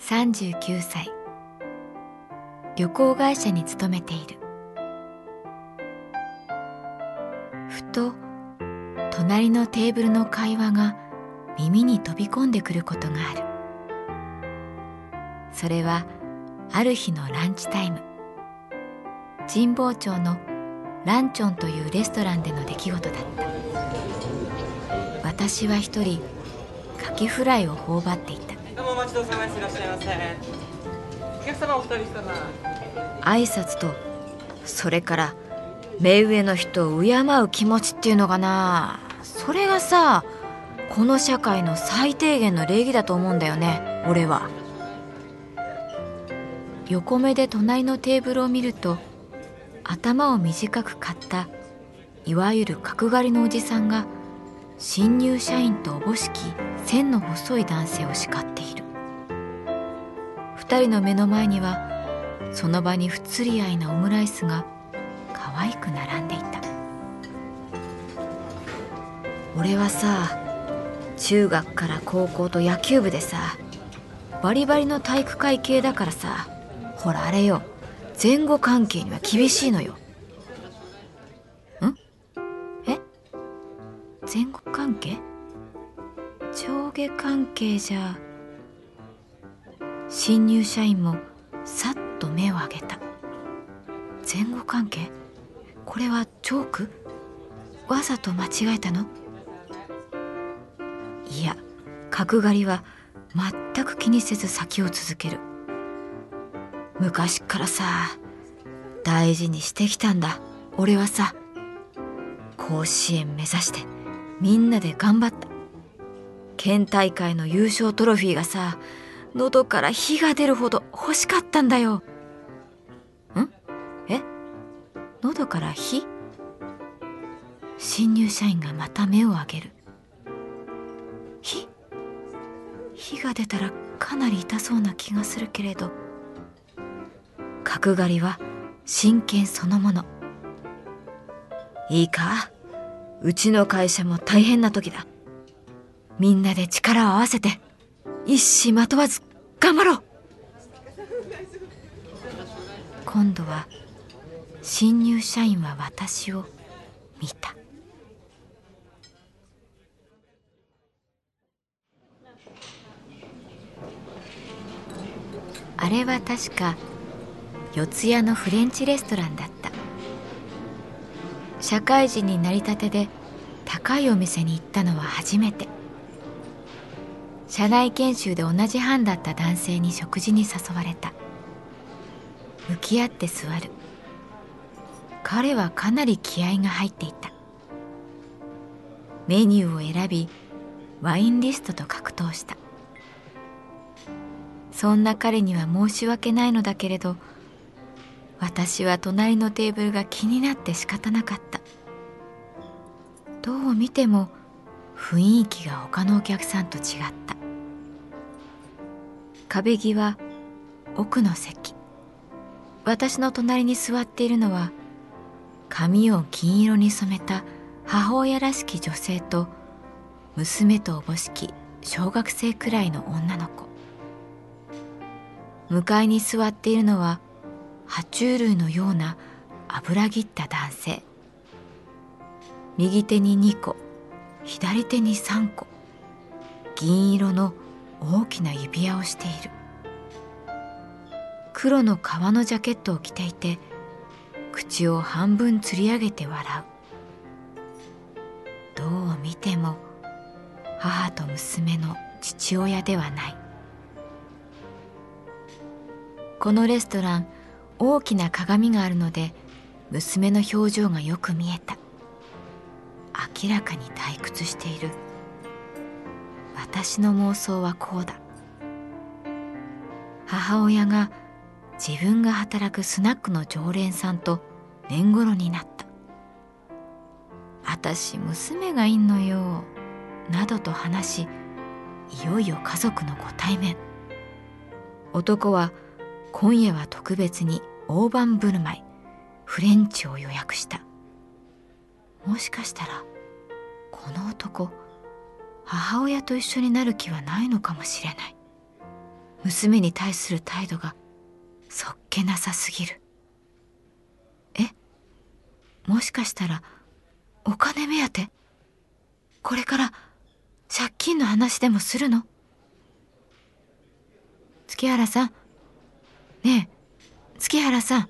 39歳。旅行会社に勤めている。ふと隣のテーブルの会話が耳に飛び込んでくることがある。それはある日のランチタイム。神保町のランチョンというレストランでの出来事だった。私は一人カキフライを頬張っていた。どうもお待ちどうさまですいらっしゃいませお客様お二人様挨拶とそれから目上の人を敬う気持ちっていうのかな。それがさこの社会の最低限の礼儀だと思うんだよね俺は。横目で隣のテーブルを見ると頭を短く刈ったいわゆる角刈りのおじさんが新入社員とおぼしき線の細い男性を叱っている。二人の目の前にはその場に不釣り合いなオムライスが可愛く並んでいた。俺はさ中学から高校と野球部でさバリバリの体育会系だからさほらあれよ。前後関係には厳しいのよ。前後関係？上下関係じゃ新入社員もさっと目を上げた。前後関係？これはチョーク？わざと間違えたの？いや角刈りは全く気にせず先を続ける。昔からさ大事にしてきたんだ。俺はさ甲子園目指して。みんなで頑張った。県大会の優勝トロフィーがさ喉から火が出るほど欲しかったんだよ。ん？え？喉から火？新入社員がまた目を上げる。火？火が出たらかなり痛そうな気がするけれど。角刈りは真剣そのもの。いいか？うちの会社も大変な時だ。みんなで力を合わせて一糸まとわず頑張ろう。今度は新入社員は私を見た。あれは確か四谷のフレンチレストランだった。社会人になりたてで高いお店に行ったのは初めて。社内研修で同じ班だった男性に食事に誘われた。向き合って座る。彼はかなり気合が入っていた。メニューを選びワインリストと格闘した。そんな彼には申し訳ないのだけれど私は隣のテーブルが気になって仕方なかった。どう見ても雰囲気が他のお客さんと違った。壁際奥の席。私の隣に座っているのは髪を金色に染めた母親らしき女性と娘とおぼしき小学生くらいの女の子。向かいに座っているのは爬虫類のような油ぎった男性。右手に2個左手に3個。銀色の大きな指輪をしている。黒の革のジャケットを着ていて口を半分つり上げて笑う。どう見ても母と娘の父親ではない。このレストラン大きな鏡があるので娘の表情がよく見えた。明らかに退屈している。私の妄想はこうだ。母親が自分が働くスナックの常連さんと年頃になった。私娘がいんのよなどと話しいよいよ家族のご対面。男は今夜は特別に大盤振る舞いフレンチを予約した。もしかしたらこの男母親と一緒になる気はないのかもしれない。娘に対する態度がそっけなさすぎる。え？もしかしたらお金目当て？これから借金の話でもするの？月原さん。ねえ月原さん。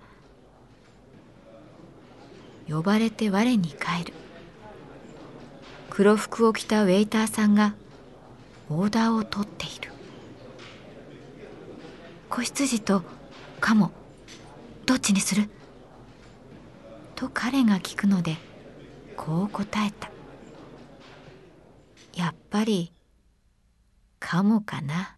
呼ばれて我に帰る。黒服を着たウェイターさんがオーダーを取っている。子羊とカモどっちにする？と彼が聞くのでこう答えた。やっぱりカモかな。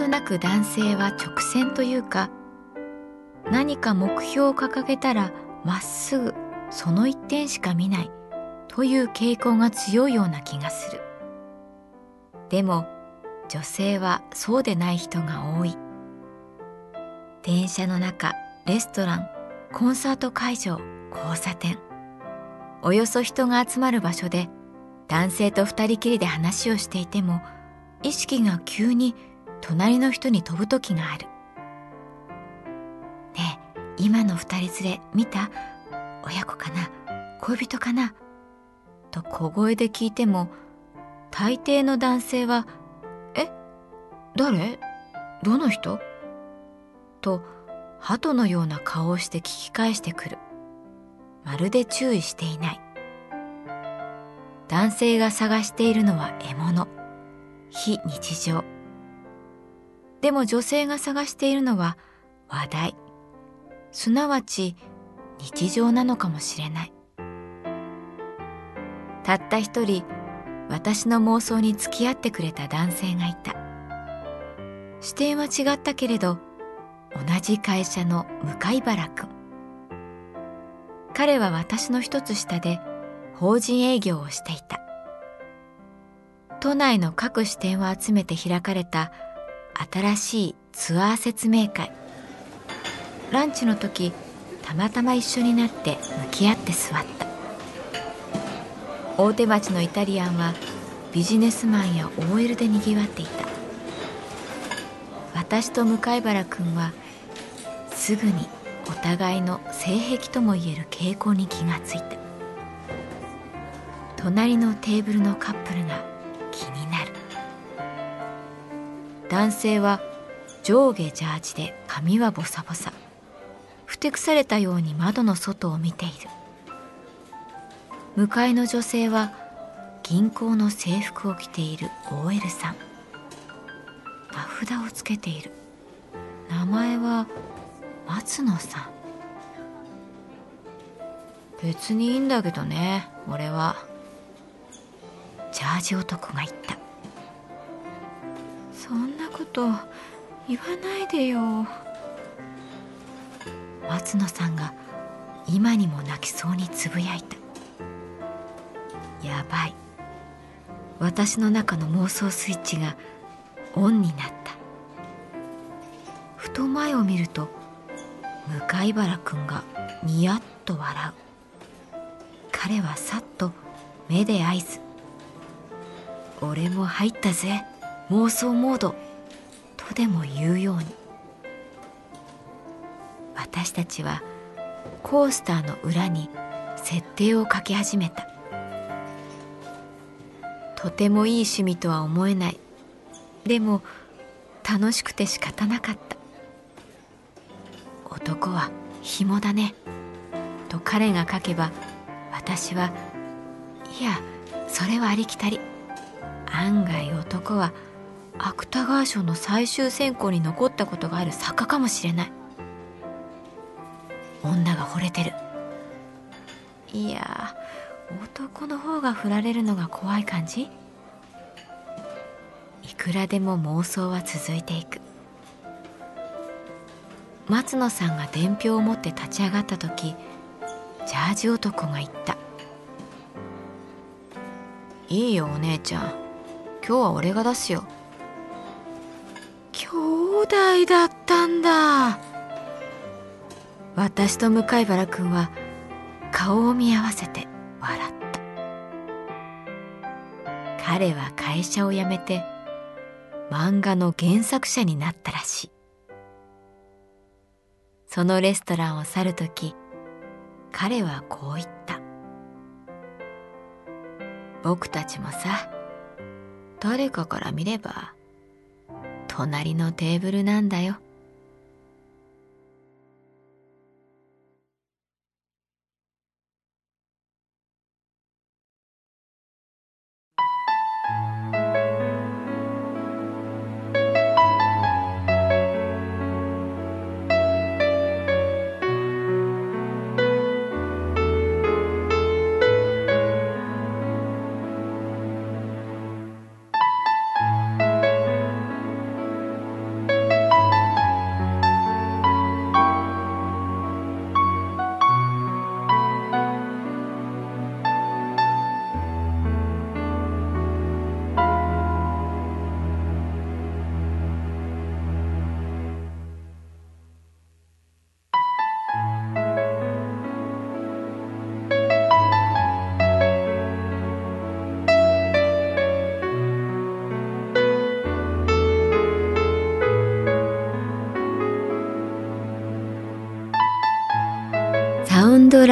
となく男性は直線というか何か目標を掲げたらまっすぐその一点しか見ないという傾向が強いような気がする。でも女性はそうでない人が多い。電車の中レストランコンサート会場交差点。およそ人が集まる場所で男性と二人きりで話をしていても意識が急に隣の人に飛ぶ時がある。ねえ今の二人連れ見た？親子かな？恋人かな？と小声で聞いても大抵の男性は「え？誰？どの人?」と鳩のような顔をして聞き返してくる。まるで注意していない。男性が探しているのは獲物。非日常。でも女性が探しているのは話題。すなわち日常なのかもしれない。たった一人私の妄想に付き合ってくれた男性がいた。視点は違ったけれど同じ会社の向原君。彼は私の一つ下で法人営業をしていた。都内の各支店を集めて開かれた新しいツアー説明会。ランチの時たまたま一緒になって向き合って座った。大手町のイタリアンはビジネスマンや OL でにぎわっていた。私と向原君はすぐにお互いの性癖ともいえる傾向に気がついた。隣のテーブルのカップルが気になる男性は上下ジャージで髪はボサボサ。ふてくされたように窓の外を見ている。向かいの女性は銀行の制服を着ている OL さん。名札をつけている。名前は松野さん。別にいいんだけどね俺は。ジャージ男が言った。そんなこと言わないでよ。松野さんが今にも泣きそうにつぶやいた。やばい。私の中の妄想スイッチがオンになった。ふと前を見ると向原君がニヤッと笑う。彼はさっと目で合図。俺も入ったぜ。妄想モード。とでも言うように。私たちはコースターの裏に設定をかけ始めた。とてもいい趣味とは思えない。でも楽しくて仕方なかった。男は紐だね。と彼が書けば私はいやそれはありきたり。案外男は芥川賞の最終選考に残ったことがある作家かもしれない。女が惚れてる。いや男の方が振られるのが怖い感じ？いくらでも妄想は続いていく。松野さんが伝票を持って立ち上がった時ジャージ男が言った「いいよお姉ちゃん。今日は俺が出すよ」兄弟だったんだ。私と向原君は顔を見合わせて笑った。彼は会社を辞めて漫画の原作者になったらしい。そのレストランを去る時彼はこう言った。僕たちもさ誰かから見れば隣のテーブルなんだよ。